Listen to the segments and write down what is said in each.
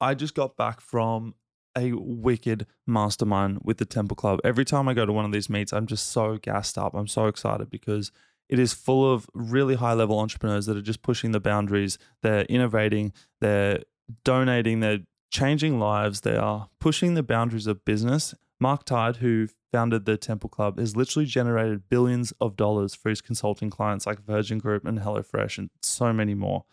I just got back from a wicked mastermind with the Temple Club. Every time I go to one of these meets, I'm just so gassed up. I'm so excited because it is full of really high level entrepreneurs that are just pushing the boundaries. They're innovating, they're donating, they're changing lives, they are pushing the boundaries of business. Mark Tide, who founded the Temple Club, has literally generated billions of dollars for his consulting clients like Virgin Group and HelloFresh and so many more.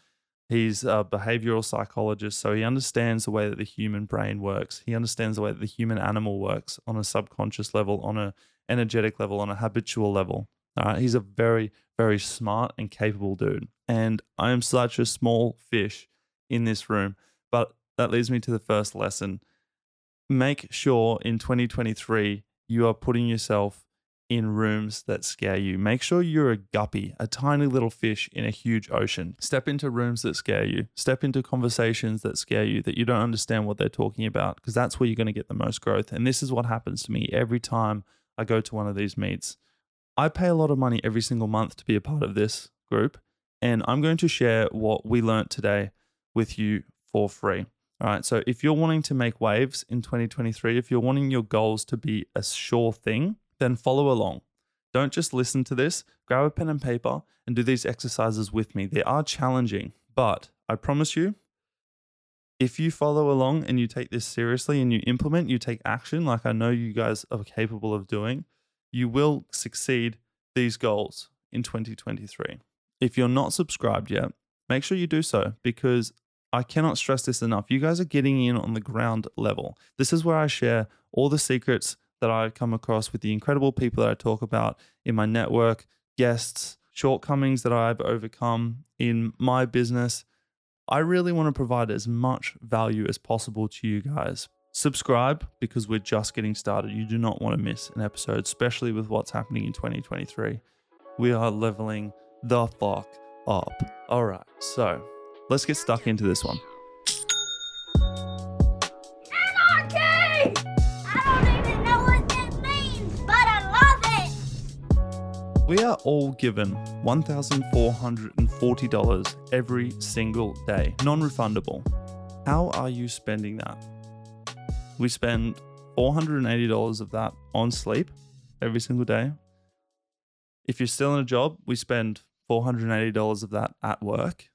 He's a behavioral psychologist, so he understands the way that the human brain works. He understands the way that the human animal works on a subconscious level, on a energetic level, on a habitual level. All right, he's a very, very smart and capable dude. And I am such a small fish in this room. But that leads me to the first lesson. Make sure in 2023 you are putting yourself in rooms that scare you. Make sure you're a guppy, a tiny little fish in a huge ocean. Step into rooms that scare you. Step into conversations that scare you, that you don't understand what they're talking about, because that's where you're going to get the most growth. And this is what happens to me every time I go to one of these meets. I pay a lot of money every single month to be a part of this group, and I'm going to share what we learned today with you for free. All right. So if you're wanting to make waves in 2023, if you're wanting your goals to be a sure thing, then follow along. Don't just listen to this, grab a pen and paper and do these exercises with me. They are challenging, but I promise you, if you follow along and you take this seriously and you implement, you take action, like I know you guys are capable of doing, you will succeed these goals in 2023. If you're not subscribed yet, make sure you do so because I cannot stress this enough. You guys are getting in on the ground level. This is where I share all the secrets that I come across with the incredible people that I talk about in my network, guests, shortcomings that I've overcome in my business. I really want to provide as much value as possible to you guys Subscribe because we're just getting started. You do not want to miss an episode, especially with what's happening in 2023. We are leveling the fuck up. All right, so let's get stuck into this one. We are all given $1,440 every single day, non refundable. How are you spending that? We spend $480 of that on sleep every single day. If you're still in a job, we spend $480 of that at work.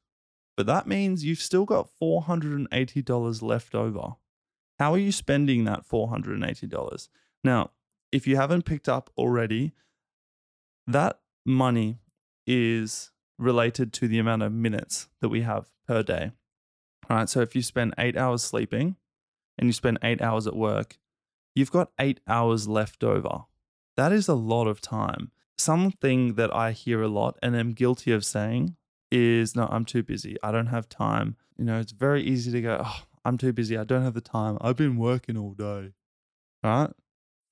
But that means you've still got $480 left over. How are you spending that $480? Now, if you haven't picked up already, that money is related to the amount of minutes that we have per day. All right. So if you spend eight hours sleeping, and you spend eight hours at work, you've got eight hours left over. That is a lot of time. Something that I hear a lot and am guilty of saying is, No, I'm too busy. I don't have time. You know, it's very easy to go, Oh, I'm too busy. I don't have the time. I've been working all day. Right?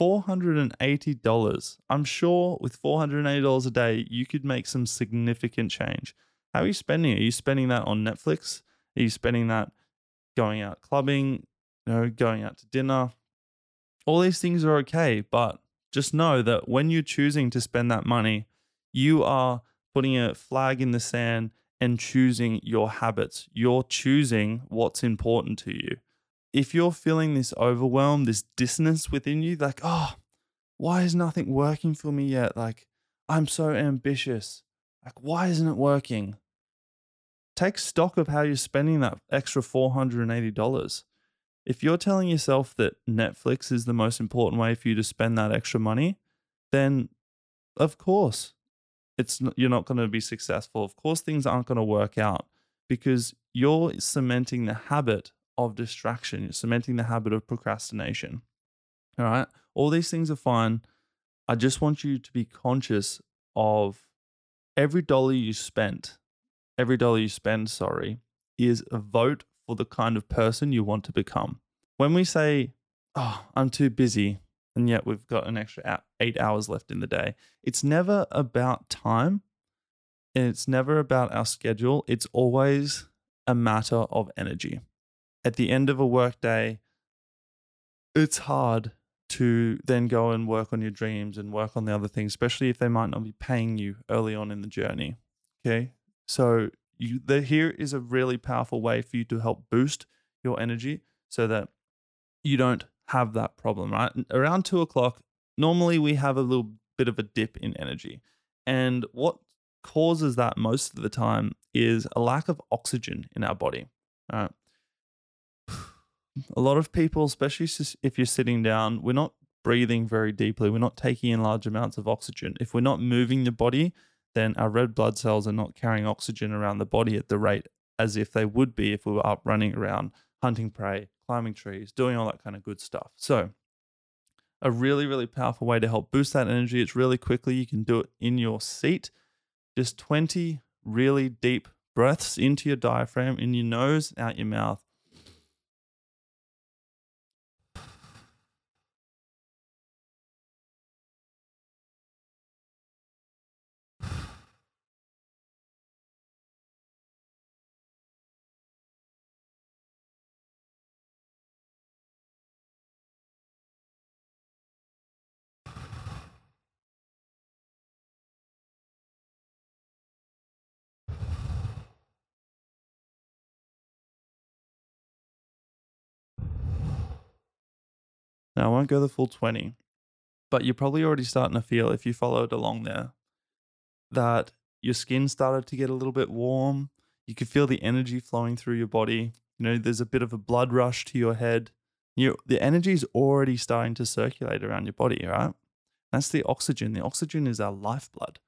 $480. I'm sure with $480 a day, you could make some significant change. How are you spending it? Are you spending that on Netflix? Are you spending that going out clubbing, you know, going out to dinner. All these things are okay, but just know that when you're choosing to spend that money, you are putting a flag in the sand and choosing your habits. You're choosing what's important to you. If you're feeling this overwhelm, this dissonance within you, like, oh, why is nothing working for me yet? Like, I'm so ambitious. Like, why isn't it working? Take stock of how you're spending that extra $480 if you're telling yourself that Netflix is the most important way for you to spend that extra money, then of course it's you're not going to be successful. Of course things aren't going to work out because you're cementing the habit of distraction. You're cementing the habit of procrastination. All right? All these things are fine. I just want you to be conscious of every dollar you spent, every dollar you spend, sorry, is a vote for the kind of person you want to become. When we say, oh, I'm too busy, and yet we've got an extra eight hours left in the day, it's never about time and it's never about our schedule. It's always a matter of energy. At the end of a workday, it's hard to then go and work on your dreams and work on the other things, especially if they might not be paying you early on in the journey. Okay. So you, the, here is a really powerful way for you to help boost your energy so that you don't have that problem, right? Around two o'clock, normally we have a little bit of a dip in energy. And what causes that most of the time is a lack of oxygen in our body. Right? A lot of people, especially if you're sitting down, we're not breathing very deeply. We're not taking in large amounts of oxygen. If we're not moving the body, then our red blood cells are not carrying oxygen around the body at the rate as if they would be if we were up running around, hunting prey, climbing trees, doing all that kind of good stuff. So, a really, really powerful way to help boost that energy. It's really quickly. You can do it in your seat. Just 20 really deep breaths into your diaphragm, in your nose, out your mouth. Now, I won't go the full 20, but you're probably already starting to feel, if you followed along there, that your skin started to get a little bit warm. You could feel the energy flowing through your body. You know, there's a bit of a blood rush to your head. You, the energy is already starting to circulate around your body, right? That's the oxygen. The oxygen is our lifeblood.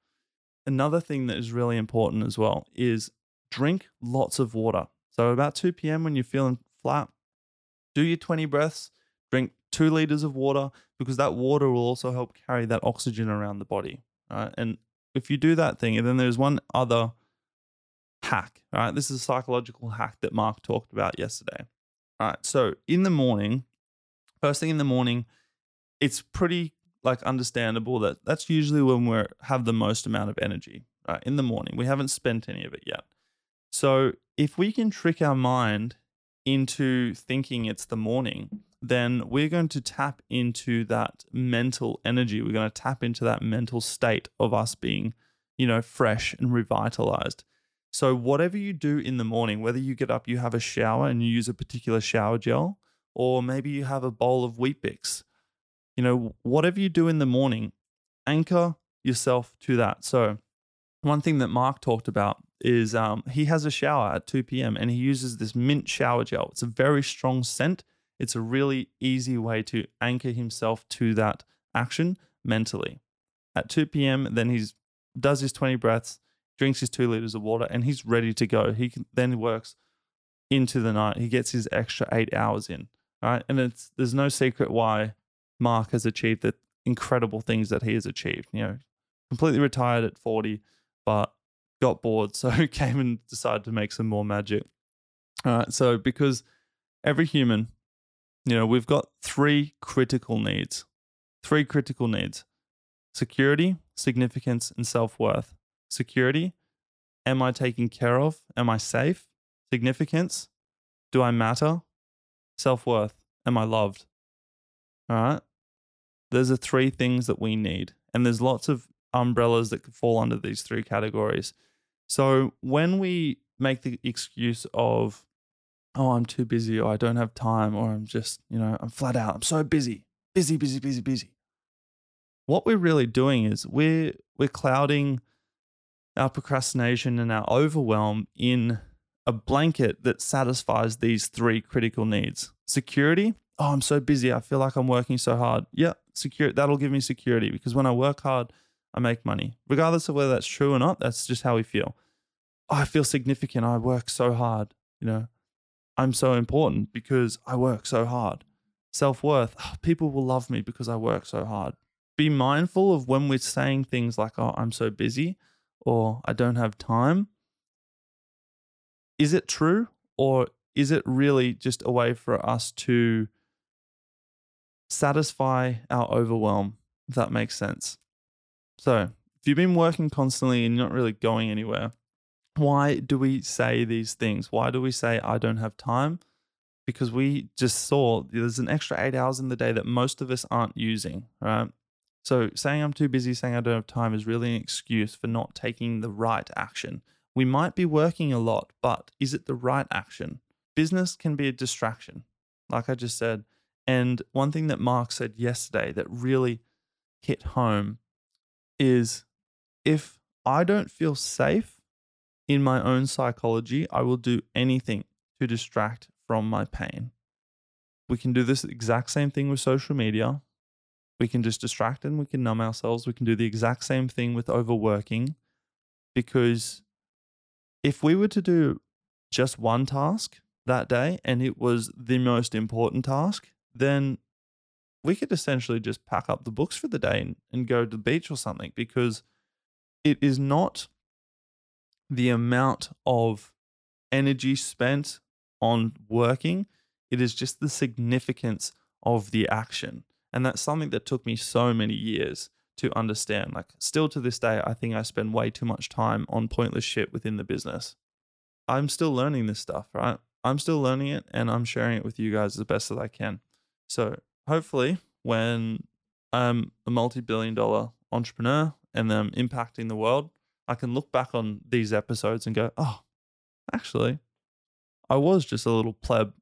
Another thing that is really important as well is drink lots of water. So, about 2 p.m., when you're feeling flat, do your 20 breaths, drink two liters of water because that water will also help carry that oxygen around the body. Right? And if you do that thing, and then there's one other hack. Right? This is a psychological hack that Mark talked about yesterday. All right. So in the morning, first thing in the morning, it's pretty like understandable that that's usually when we have the most amount of energy right, in the morning. We haven't spent any of it yet. So if we can trick our mind into thinking it's the morning, then we're going to tap into that mental energy. We're going to tap into that mental state of us being, you know, fresh and revitalized. So, whatever you do in the morning, whether you get up, you have a shower and you use a particular shower gel, or maybe you have a bowl of Weet-Bix, you know, whatever you do in the morning, anchor yourself to that. So, one thing that Mark talked about is um, he has a shower at 2 p.m. and he uses this mint shower gel. It's a very strong scent it's a really easy way to anchor himself to that action mentally. At 2 p.m., then he does his 20 breaths, drinks his two liters of water, and he's ready to go. He then works into the night. He gets his extra eight hours in. Right. And it's there's no secret why Mark has achieved the incredible things that he has achieved. You know, completely retired at 40, but got bored, so came and decided to make some more magic. All right. So because every human you know, we've got three critical needs. Three critical needs security, significance, and self worth. Security, am I taken care of? Am I safe? Significance, do I matter? Self worth, am I loved? All right. Those are three things that we need. And there's lots of umbrellas that could fall under these three categories. So when we make the excuse of, oh, I'm too busy, or I don't have time, or I'm just, you know, I'm flat out. I'm so busy, busy, busy, busy, busy. What we're really doing is we're we're clouding our procrastination and our overwhelm in a blanket that satisfies these three critical needs. Security. Oh, I'm so busy. I feel like I'm working so hard. Yeah, secure. That'll give me security because when I work hard, I make money. Regardless of whether that's true or not, that's just how we feel. I feel significant. I work so hard. You know, I'm so important because I work so hard. Self worth, oh, ah, people will love me because I work so hard. Be mindful of when we're saying things like, oh, I'm so busy or I don't have time. Is it true or is it really just a way for us to satisfy our overwhelm, if that makes sense? So, if you've been working constantly and you're not really going anywhere, why do we say these things? Why do we say, I don't have time? Because we just saw there's an extra eight hours in the day that most of us aren't using, right? So saying I'm too busy, saying I don't have time is really an excuse for not taking the right action. We might be working a lot, but is it the right action? business can be a distraction, like I just said. And one thing that Mark said yesterday that really hit home is if I don't feel safe in my own psychology, I will do anything to distract from my pain. We can do this exact same thing with social media. We can just distract and we can numb ourselves. We can do the exact same thing with overworking because if we were to do just one task that day and it was the most important task, then we could essentially just pack up the books for the day and, and go to the beach or something because it is not the amount of energy spent on working, it is just the significance of the action. And that's something that took me so many years to understand. Like, still to this day, I think I spend way too much time on pointless shit within the business. I'm still learning this stuff, right? I'm still learning it and I'm sharing it with you guys as best as I can. So, hopefully, when I'm a multi billion dollar entrepreneur and I'm impacting the world, I can look back on these episodes and go, oh, actually, I was just a little pleb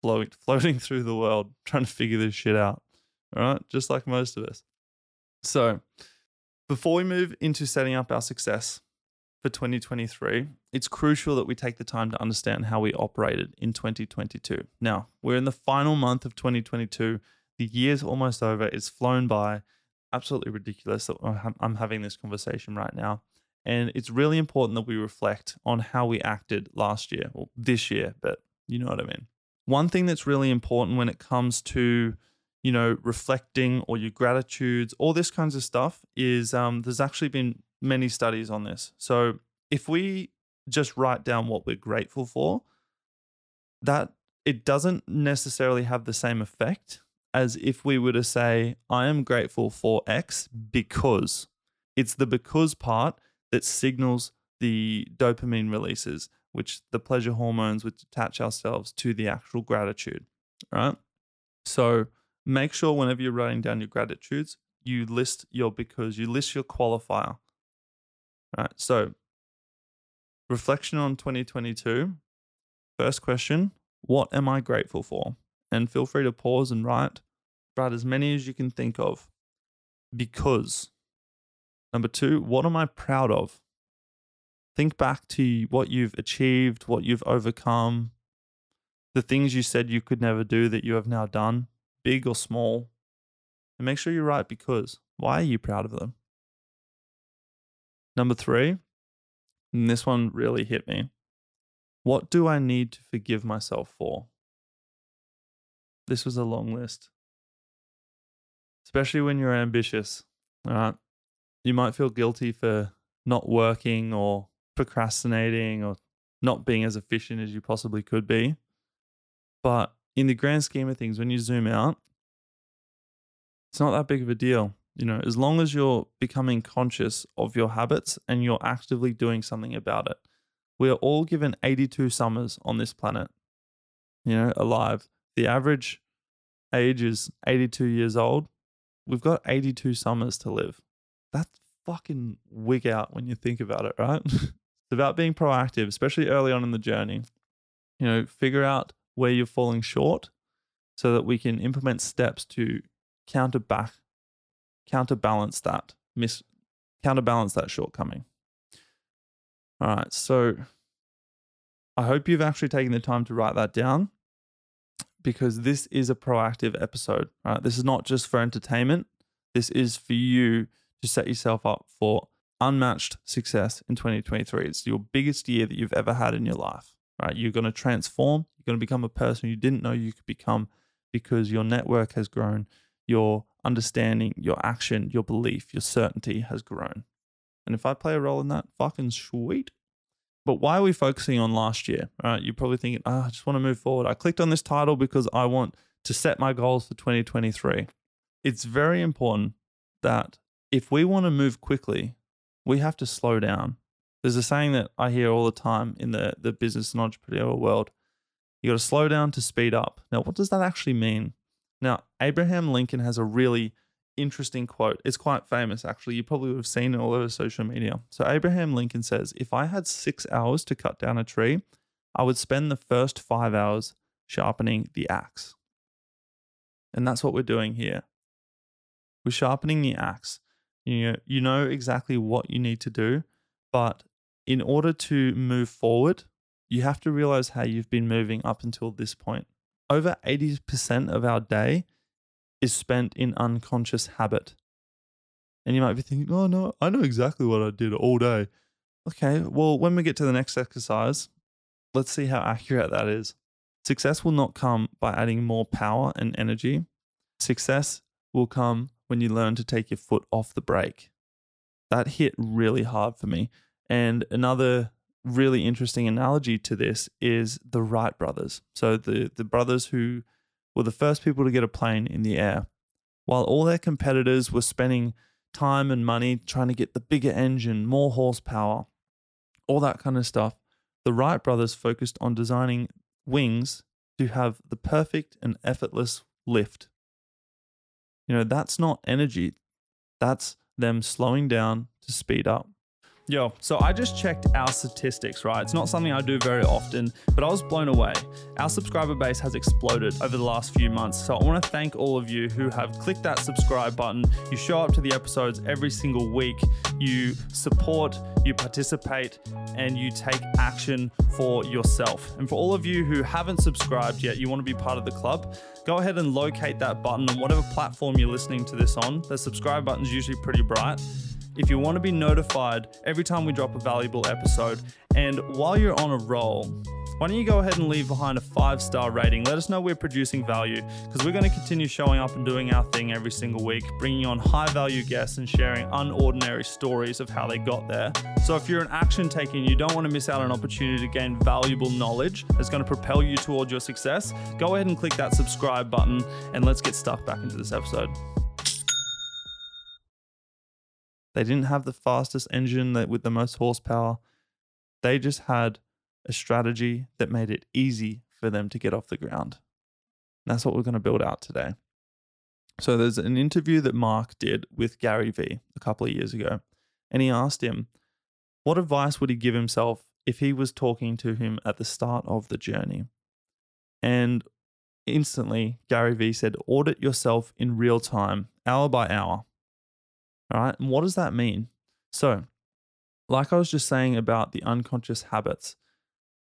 floating, floating through the world trying to figure this shit out. All right. Just like most of us. So, before we move into setting up our success for 2023, it's crucial that we take the time to understand how we operated in 2022. Now, we're in the final month of 2022. The year's almost over. It's flown by. Absolutely ridiculous that I'm having this conversation right now. And it's really important that we reflect on how we acted last year, or this year, but you know what I mean. One thing that's really important when it comes to, you know, reflecting or your gratitudes, all this kinds of stuff is um, there's actually been many studies on this. So if we just write down what we're grateful for, that it doesn't necessarily have the same effect as if we were to say, I am grateful for X because it's the because part that signals the dopamine releases, which the pleasure hormones which attach ourselves to the actual gratitude, right? So make sure whenever you're writing down your gratitudes, you list your because, you list your qualifier. Right. So reflection on 2022. First question, what am I grateful for? And feel free to pause and write. Write as many as you can think of. Because Number two, what am I proud of? Think back to what you've achieved, what you've overcome, the things you said you could never do that you have now done, big or small. And make sure you write because. Why are you proud of them? Number three, and this one really hit me. What do I need to forgive myself for? This was a long list, especially when you're ambitious. All right you might feel guilty for not working or procrastinating or not being as efficient as you possibly could be. But in the grand scheme of things, when you zoom out, it's not that big of a deal. You know, as long as you're becoming conscious of your habits and you're actively doing something about it. We are all given 82 summers on this planet, you know, alive. The average age is 82 years old. We've got 82 summers to live that's fucking wig out when you think about it, right? it's about being proactive, especially early on in the journey. You know, figure out where you're falling short so that we can implement steps to counter back, counterbalance that miss, counterbalance that shortcoming. All right, so I hope you've actually taken the time to write that down because this is a proactive episode. Right? This is not just for entertainment. This is for you to set yourself up for unmatched success in 2023. It's your biggest year that you've ever had in your life, right? You're going to transform. You're going to become a person you didn't know you could become because your network has grown, your understanding, your action, your belief, your certainty has grown. And if I play a role in that, fucking sweet. But why are we focusing on last year? Right? You're probably thinking, oh, I just want to move forward. I clicked on this title because I want to set my goals for 2023. It's very important that if we want to move quickly, we have to slow down. There's a saying that I hear all the time in the, the business and entrepreneurial world. You got to slow down to speed up. Now, what does that actually mean? Now, Abraham Lincoln has a really interesting quote. It's quite famous, actually. You probably would have seen it all over social media. So, Abraham Lincoln says, If I had six hours to cut down a tree, I would spend the first five hours sharpening the axe. And that's what we're doing here. We're sharpening the axe. You know, you know exactly what you need to do, but in order to move forward, you have to realize how you've been moving up until this point. Over 80% of our day is spent in unconscious habit. And you might be thinking, oh, no, I know exactly what I did all day. Okay, well, when we get to the next exercise, let's see how accurate that is. Success will not come by adding more power and energy. Success will come when you learn to take your foot off the brake. That hit really hard for me. And another really interesting analogy to this is the Wright brothers. So the the brothers who were the first people to get a plane in the air. While all their competitors were spending time and money trying to get the bigger engine, more horsepower, all that kind of stuff, the Wright brothers focused on designing wings to have the perfect and effortless lift. You know, that's not energy. That's them slowing down to speed up. Yo, so I just checked our statistics, right? It's not something I do very often, but I was blown away. Our subscriber base has exploded over the last few months. So I want to thank all of you who have clicked that subscribe button. You show up to the episodes every single week, you support, you participate, and you take action for yourself. And for all of you who haven't subscribed yet, you want to be part of the club, go ahead and locate that button on whatever platform you're listening to this on. The subscribe button is usually pretty bright if you want to be notified every time we drop a valuable episode. And while you're on a roll, why don't you go ahead and leave behind a five star rating? Let us know we're producing value because we're going to continue showing up and doing our thing every single week, bringing on high value guests and sharing unordinary stories of how they got there. So, if you're an action taker and you don't want to miss out on an opportunity to gain valuable knowledge that's going to propel you towards your success, go ahead and click that subscribe button and let's get stuck back into this episode. They didn't have the fastest engine that with the most horsepower. They just had a strategy that made it easy for them to get off the ground. And that's what we're going to build out today. So there's an interview that Mark did with Gary Vee a couple of years ago, and he asked him, what advice would he give himself if he was talking to him at the start of the journey? And instantly, Gary Vee said, audit yourself in real time, hour by hour. All right. And what does that mean? So, like I was just saying about the unconscious habits,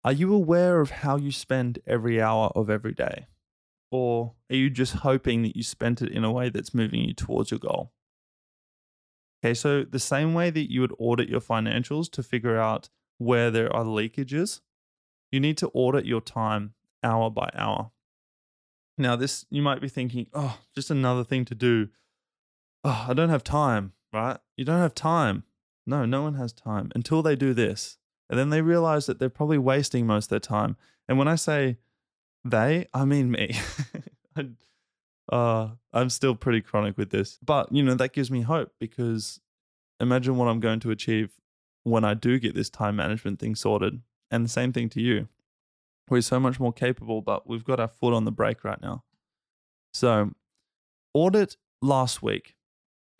are you aware of how you spend every hour of every day? Or are you just hoping that you spent it in a way that's moving you towards your goal? Okay, so the same way that you would audit your financials to figure out where there are leakages, you need to audit your time hour by hour. Now, this you might be thinking, oh, just another thing to do oh, I don't have time, right? You don't have time. No, no one has time until they do this. And then they realize that they're probably wasting most of their time. And when I say they, I mean me. I, uh, I'm still pretty chronic with this. But, you know, that gives me hope because imagine what I'm going to achieve when I do get this time management thing sorted. And the same thing to you. We're so much more capable, but we've got our foot on the brake right now. So, audit last week.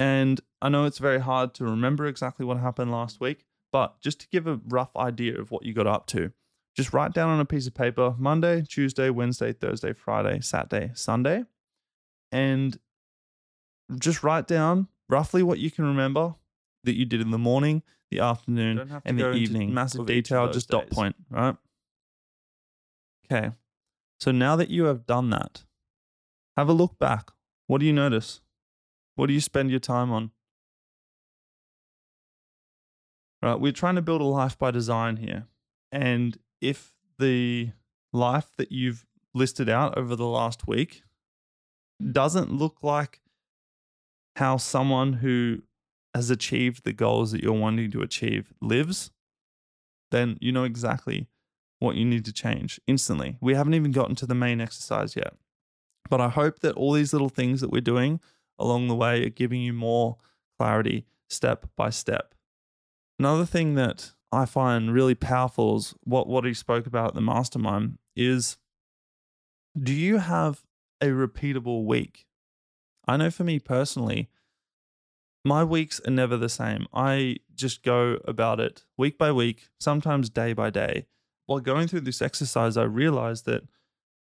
And I know it's very hard to remember exactly what happened last week, but just to give a rough idea of what you got up to, just write down on a piece of paper Monday, Tuesday, Wednesday, Thursday, Friday, Saturday, Sunday, and just write down roughly what you can remember that you did in the morning, the afternoon, and the evening. Massive detail, just days. dot point, right? Okay. So now that you have done that, have a look back. What do you notice? What do you spend your time on? Right, we're trying to build a life by design here. And if the life that you've listed out over the last week doesn't look like how someone who has achieved the goals that you're wanting to achieve lives, then you know exactly what you need to change instantly. We haven't even gotten to the main exercise yet. But I hope that all these little things that we're doing along the way are giving you more clarity step by step. Another thing that I find really powerful is what, what he spoke about at the mastermind is do you have a repeatable week? I know for me personally, my weeks are never the same. I just go about it week by week, sometimes day by day. while going through this exercise, I realized that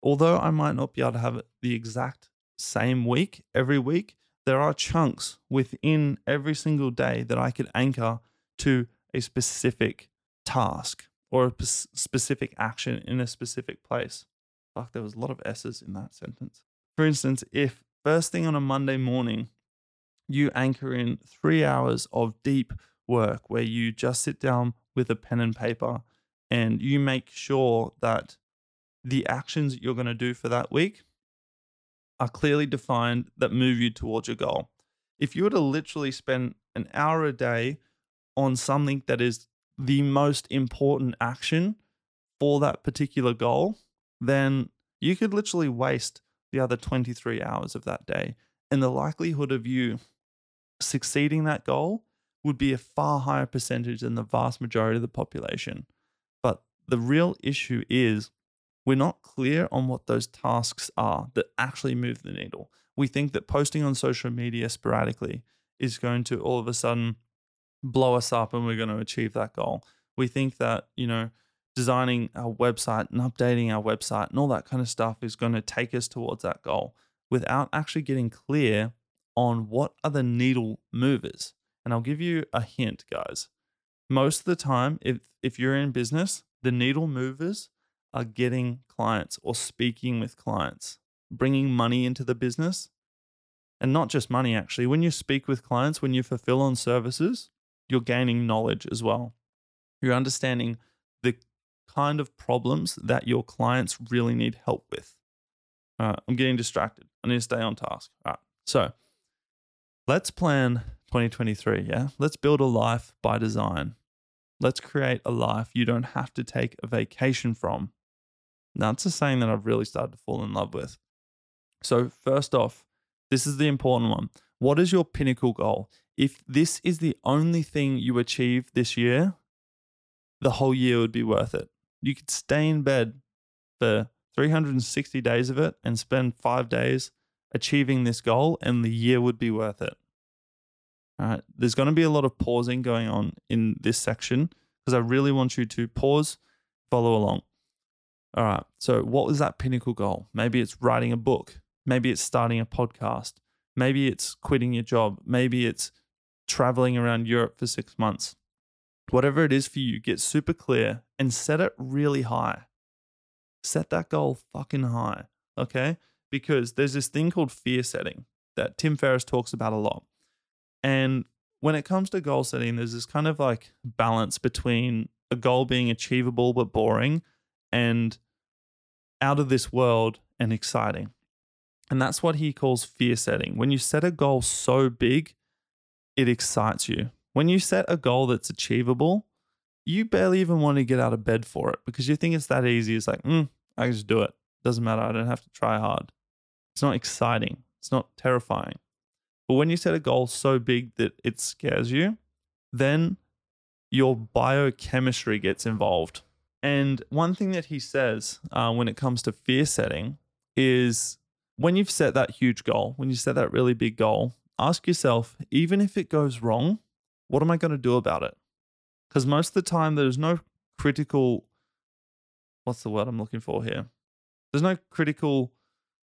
although I might not be able to have the exact same week every week, there are chunks within every single day that I could anchor to a specific task or a specific action in a specific place. Fuck, there was a lot of S's in that sentence. For instance, if first thing on a Monday morning, you anchor in three hours of deep work where you just sit down with a pen and paper and you make sure that the actions you're going to do for that week are clearly defined that move you towards your goal. If you were to literally spend an hour a day on something that is the most important action for that particular goal, then you could literally waste the other 23 hours of that day. And the likelihood of you succeeding that goal would be a far higher percentage than the vast majority of the population. But the real issue is we're not clear on what those tasks are that actually move the needle. We think that posting on social media sporadically is going to all of a sudden blow us up and we're going to achieve that goal. We think that, you know, designing our website and updating our website and all that kind of stuff is going to take us towards that goal without actually getting clear on what are the needle movers. And I'll give you a hint, guys. Most of the time, if, if you're in business, the needle movers are getting clients or speaking with clients, bringing money into the business. And not just money, actually. When you speak with clients, when you fulfill on services, you're gaining knowledge as well. You're understanding the kind of problems that your clients really need help with. I'm getting distracted. I need to stay on task. All right. So let's plan 2023. Yeah. Let's build a life by design. Let's create a life you don't have to take a vacation from. It's a saying that I've really started to fall in love with. So, first off, this is the important one. What is your pinnacle goal? If this is the only thing you achieve this year, the whole year would be worth it. You could stay in bed for 360 days of it and spend five days achieving this goal, and the year would be worth it. All right. There's going to be a lot of pausing going on in this section because I really want you to pause, follow along. All right. So, what was that pinnacle goal? Maybe it's writing a book. Maybe it's starting a podcast. Maybe it's quitting your job. Maybe it's traveling around Europe for six months. Whatever it is for you, get super clear and set it really high. Set that goal fucking high. Okay. Because there's this thing called fear setting that Tim Ferriss talks about a lot. And when it comes to goal setting, there's this kind of like balance between a goal being achievable but boring and out of this world and exciting. And that's what he calls fear setting. When you set a goal so big, it excites you. When you set a goal that's achievable, you barely even want to get out of bed for it because you think it's that easy. It's like, mm, I can just do it. Doesn't matter. I don't have to try hard. It's not exciting. It's not terrifying. But when you set a goal so big that it scares you, then your biochemistry gets involved. And one thing that he says uh, when it comes to fear setting is when you've set that huge goal, when you set that really big goal, ask yourself, even if it goes wrong, what am I going to do about it? Because most of the time, there's no critical, what's the word I'm looking for here? There's no critical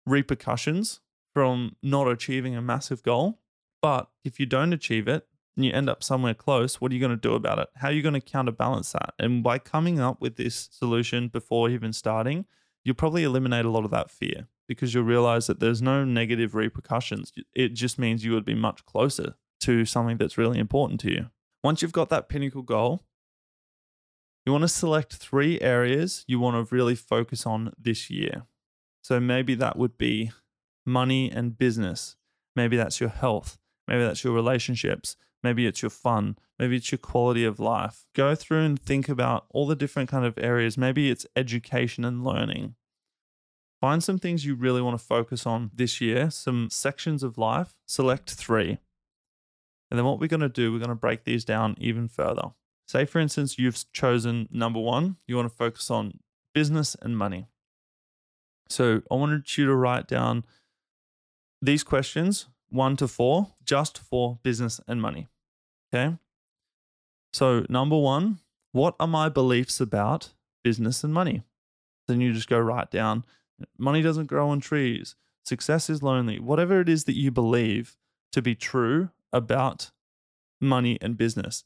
repercussions from not achieving a massive goal. But if you don't achieve it, and you end up somewhere close, what are you going to do about it? How are you going to counterbalance that? And by coming up with this solution before even starting, you'll probably eliminate a lot of that fear because you'll realize that there's no negative repercussions. It just means you would be much closer to something that's really important to you. Once you've got that pinnacle goal, you want to select three areas you want to really focus on this year. So maybe that would be money and business. Maybe that's your health. Maybe that's your relationships. Maybe it's your fun. Maybe it's your quality of life. Go through and think about all the different kind of areas. Maybe it's education and learning. Find some things you really want to focus on this year, some sections of life. Select three. And then what we're going to do, we're going to break these down even further. Say, for instance, you've chosen number one, you want to focus on business and money. So I wanted you to write down these questions one to four, just for business and money. Okay. So, number one, what are my beliefs about business and money. Then you just go right down money doesn't grow on trees, success is lonely, whatever it is that you believe to be true about money and business.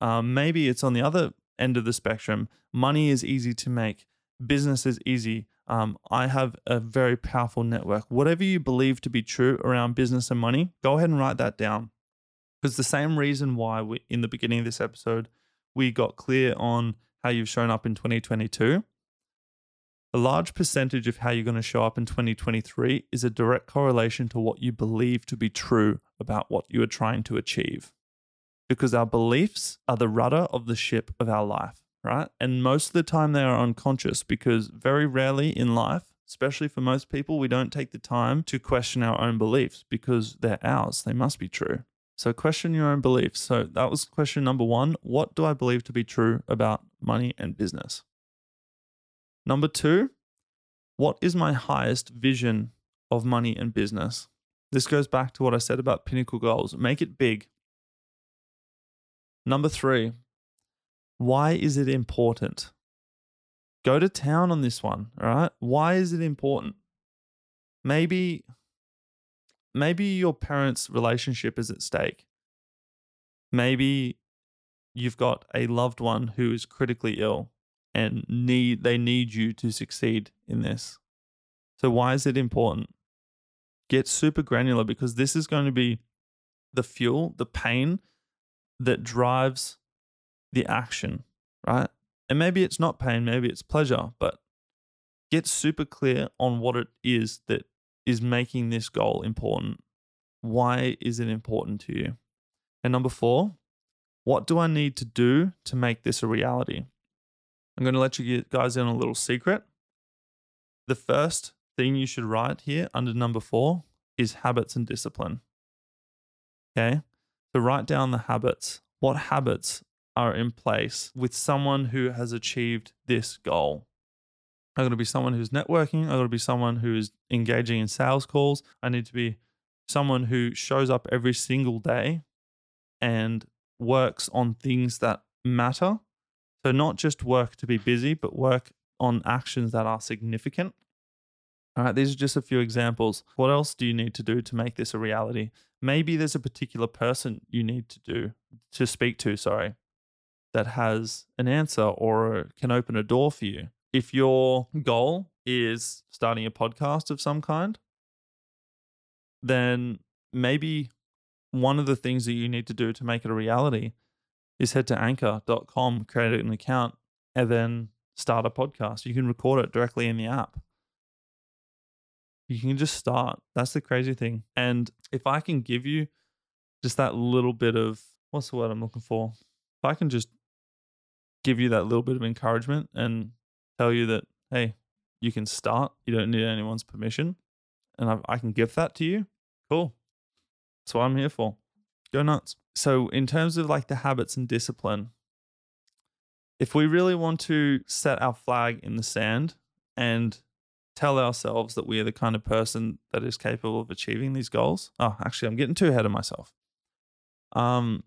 Um, maybe it's on the other end of the spectrum. Money is easy to make, business is easy. Um, I have a very powerful network. Whatever you believe to be true around business and money, go ahead and write that down. Because the same reason why we, in the beginning of this episode, we got clear on how you've shown up in 2022 a large percentage of how you're going to show up in 2023 is a direct correlation to what you believe to be true about what you are trying to achieve. Because our beliefs are the rudder of the ship of our life, right? And most of the time they are unconscious because very rarely in life, especially for most people, we don't take the time to question our own beliefs because they're ours. They must be true. So question your own beliefs. So that was question number one. What do I believe to be true about money and business? Number two, what is my highest vision of money and business? This goes back to what I said about pinnacle goals. Make it big. Number three, why is it important? Go to town on this one, all right? Why is it important? Maybe maybe your parents' relationship is at stake. Maybe you've got a loved one who is critically ill and need they need you to succeed in this. So why is it important? Get super granular because this is going to be the fuel, the pain that drives the action, right? And maybe it's not pain, maybe it's pleasure, but get super clear on what it is that is making this goal important. Why is it important to you? And number four, what do I need to do to make this a reality? I'm going to let you guys in a little secret. The first thing you should write here under number four is habits and discipline. Okay. So write down the habits. What habits are in place with someone who has achieved this goal? I'm going to be someone who's networking. I'm going to be someone who is engaging in sales calls. I need to be someone who shows up every single day and works on things that matter so, not just work to be busy, but work on actions that are significant. All right, these are just a few examples. What else do you need to do to make this a reality? Maybe there's a particular person you need to do to speak to, sorry, that has an answer or can open a door for you. If your goal is starting a podcast of some kind, then maybe one of the things that you need to do to make it a reality is head to anchor.com, create an account, and then start a podcast. You can record it directly in the app. You can just start. That's the crazy thing. And if I can give you just that little bit of what's the word I'm looking for? If I can just give you that little bit of encouragement and tell you that, hey, you can start, you don't need anyone's permission, and I, I can give that to you, cool. That's what I'm here for. Go nuts so in terms of like the habits and discipline if we really want to set our flag in the sand and tell ourselves that we are the kind of person that is capable of achieving these goals oh actually i'm getting too ahead of myself um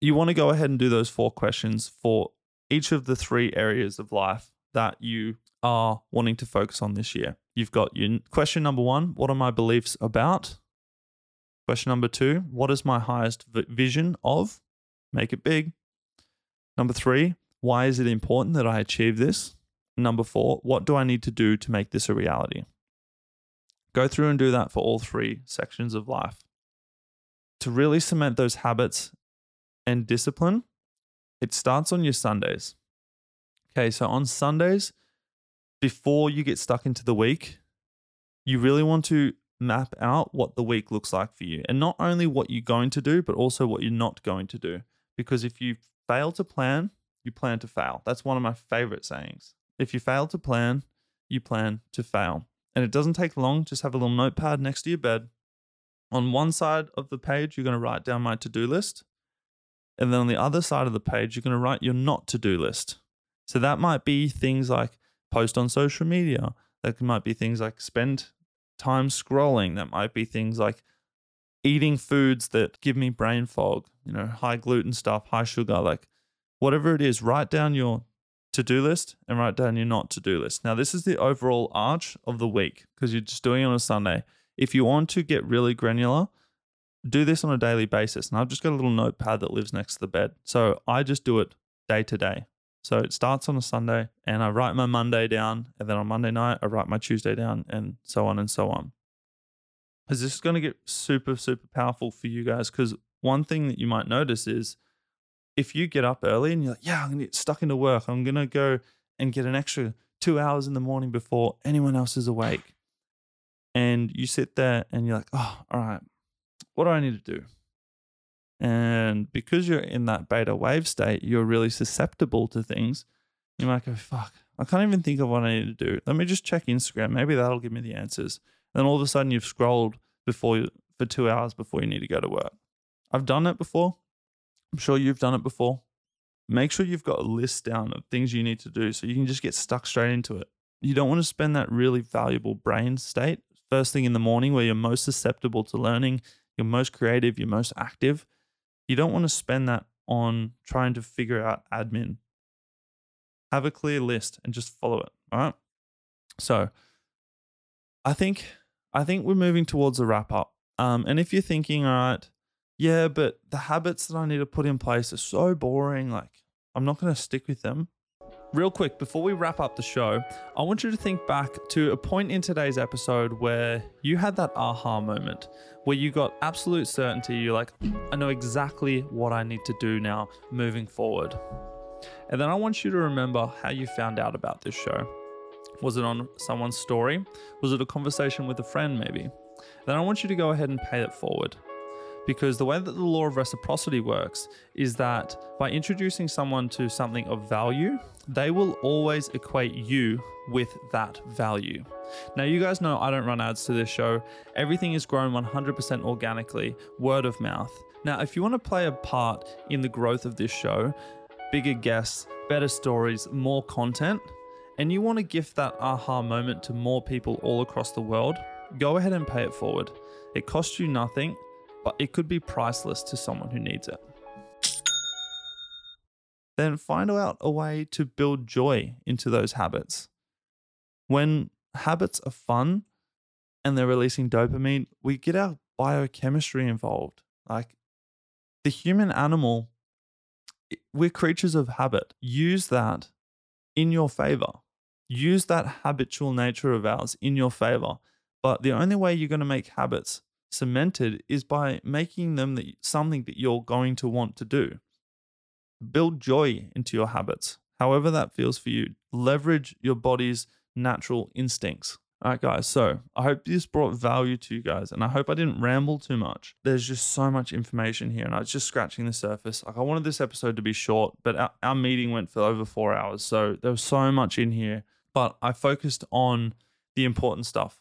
you want to go ahead and do those four questions for each of the three areas of life that you are wanting to focus on this year you've got your question number one what are my beliefs about Question number two What is my highest vision of? Make it big. Number three Why is it important that I achieve this? Number four What do I need to do to make this a reality? Go through and do that for all three sections of life. To really cement those habits and discipline, it starts on your Sundays. Okay, so on Sundays, before you get stuck into the week, you really want to map out what the week looks like for you. And not only what you're going to do, but also what you're not going to do. Because if you fail to plan, you plan to fail. That's one of my favorite sayings. If you fail to plan, you plan to fail. And it doesn't take long. Just have a little notepad next to your bed. On one side of the page, you're going to write down my to do list. And then on the other side of the page, you're going to write your not to do list. So that might be things like post on social media. That might be things like spend time scrolling. That might be things like eating foods that give me brain fog, you know, high gluten stuff, high sugar, like whatever it is, write down your to do list and write down your not to do list. Now, this is the overall arch of the week because you're just doing it on a Sunday. If you want to get really granular, do this on a daily basis. And I've just got a little notepad that lives next to the bed. So I just do it day to day. So it starts on a Sunday and I write my Monday down. And then on Monday night, I write my Tuesday down and so on and so on. Because this is going to get super, super powerful for you guys. Because one thing that you might notice is if you get up early and you're like, yeah, I'm going to get stuck into work, I'm going to go and get an extra two hours in the morning before anyone else is awake. And you sit there and you're like, oh, all right, what do I need to do? And because you're in that beta wave state, you're really susceptible to things. You might go, fuck, I can't even think of what I need to do. Let me just check Instagram. Maybe that'll give me the answers. And then all of a sudden you've scrolled before you, for two hours before you need to go to work. I've done it before. I'm sure you've done it before. Make sure you've got a list down of things you need to do so you can just get stuck straight into it. You don't want to spend that really valuable brain state first thing in the morning where you're most susceptible to learning, you're most creative, you're most active you don't want to spend that on trying to figure out admin. Have a clear list and just follow it. All right. So I think I think we're moving towards a wrap up. Um, and if you're thinking, all right, yeah, but the habits that I need to put in place are so boring, like I'm not going to stick with them. Real quick, before we wrap up the show, I want you to think back to a point in today's episode where you had that aha moment, where you got absolute certainty. You're like, I know exactly what I need to do now moving forward. And then I want you to remember how you found out about this show. Was it on someone's story? Was it a conversation with a friend, maybe? Then I want you to go ahead and pay it forward because the way that the law of reciprocity works is that by introducing someone to something of value, they will always equate you with that value. Now, you guys know I don't run ads to this show. Everything is grown 100% organically, word of mouth. Now, if you want to play a part in the growth of this show, bigger guests, better stories, more content, and you want to gift that aha moment to more people all across the world, go ahead and pay it forward. It costs you nothing but it could be priceless to someone who needs it. Then find out a way to build joy into those habits. When habits are fun and they're releasing dopamine, we get our biochemistry involved. Like the human animal, we're creatures of habit. Use that in your favor. Use that habitual nature of ours in your favor. But the only way you're going to make habits cemented is by making them something that you're going to want to do. Build joy into your habits, however that feels for you. Leverage your body's natural instincts. All right, guys. So I hope this brought value to you guys, and I hope I didn't ramble too much. There's just so much information here, and I was just scratching the surface. Like I wanted this episode to be short, but our, our meeting went for over four hours, so there was so much in here. But I focused on the important stuff.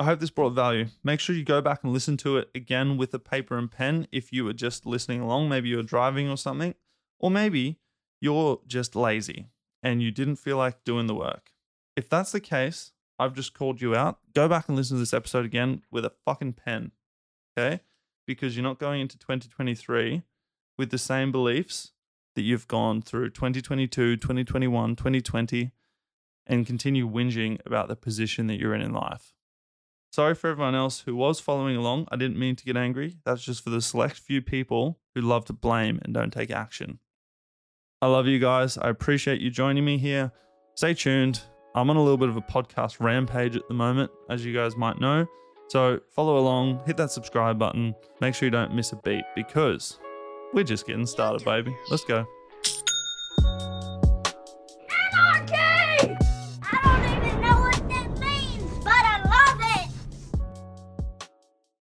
I hope this brought value. Make sure you go back and listen to it again with a paper and pen if you were just listening along. Maybe you're driving or something. Or maybe you're just lazy and you didn't feel like doing the work. If that's the case, I've just called you out. Go back and listen to this episode again with a fucking pen. Okay? Because you're not going into 2023 with the same beliefs that you've gone through 2022, 2021, 2020, and continue whinging about the position that you're in in life. Sorry for everyone else who was following along. I didn't mean to get angry. That's just for the select few people who love to blame and don't take action. I love you guys. I appreciate you joining me here. Stay tuned. I'm on a little bit of a podcast rampage at the moment, as you guys might know. So follow along, hit that subscribe button, make sure you don't miss a beat because we're just getting started, baby. Let's go.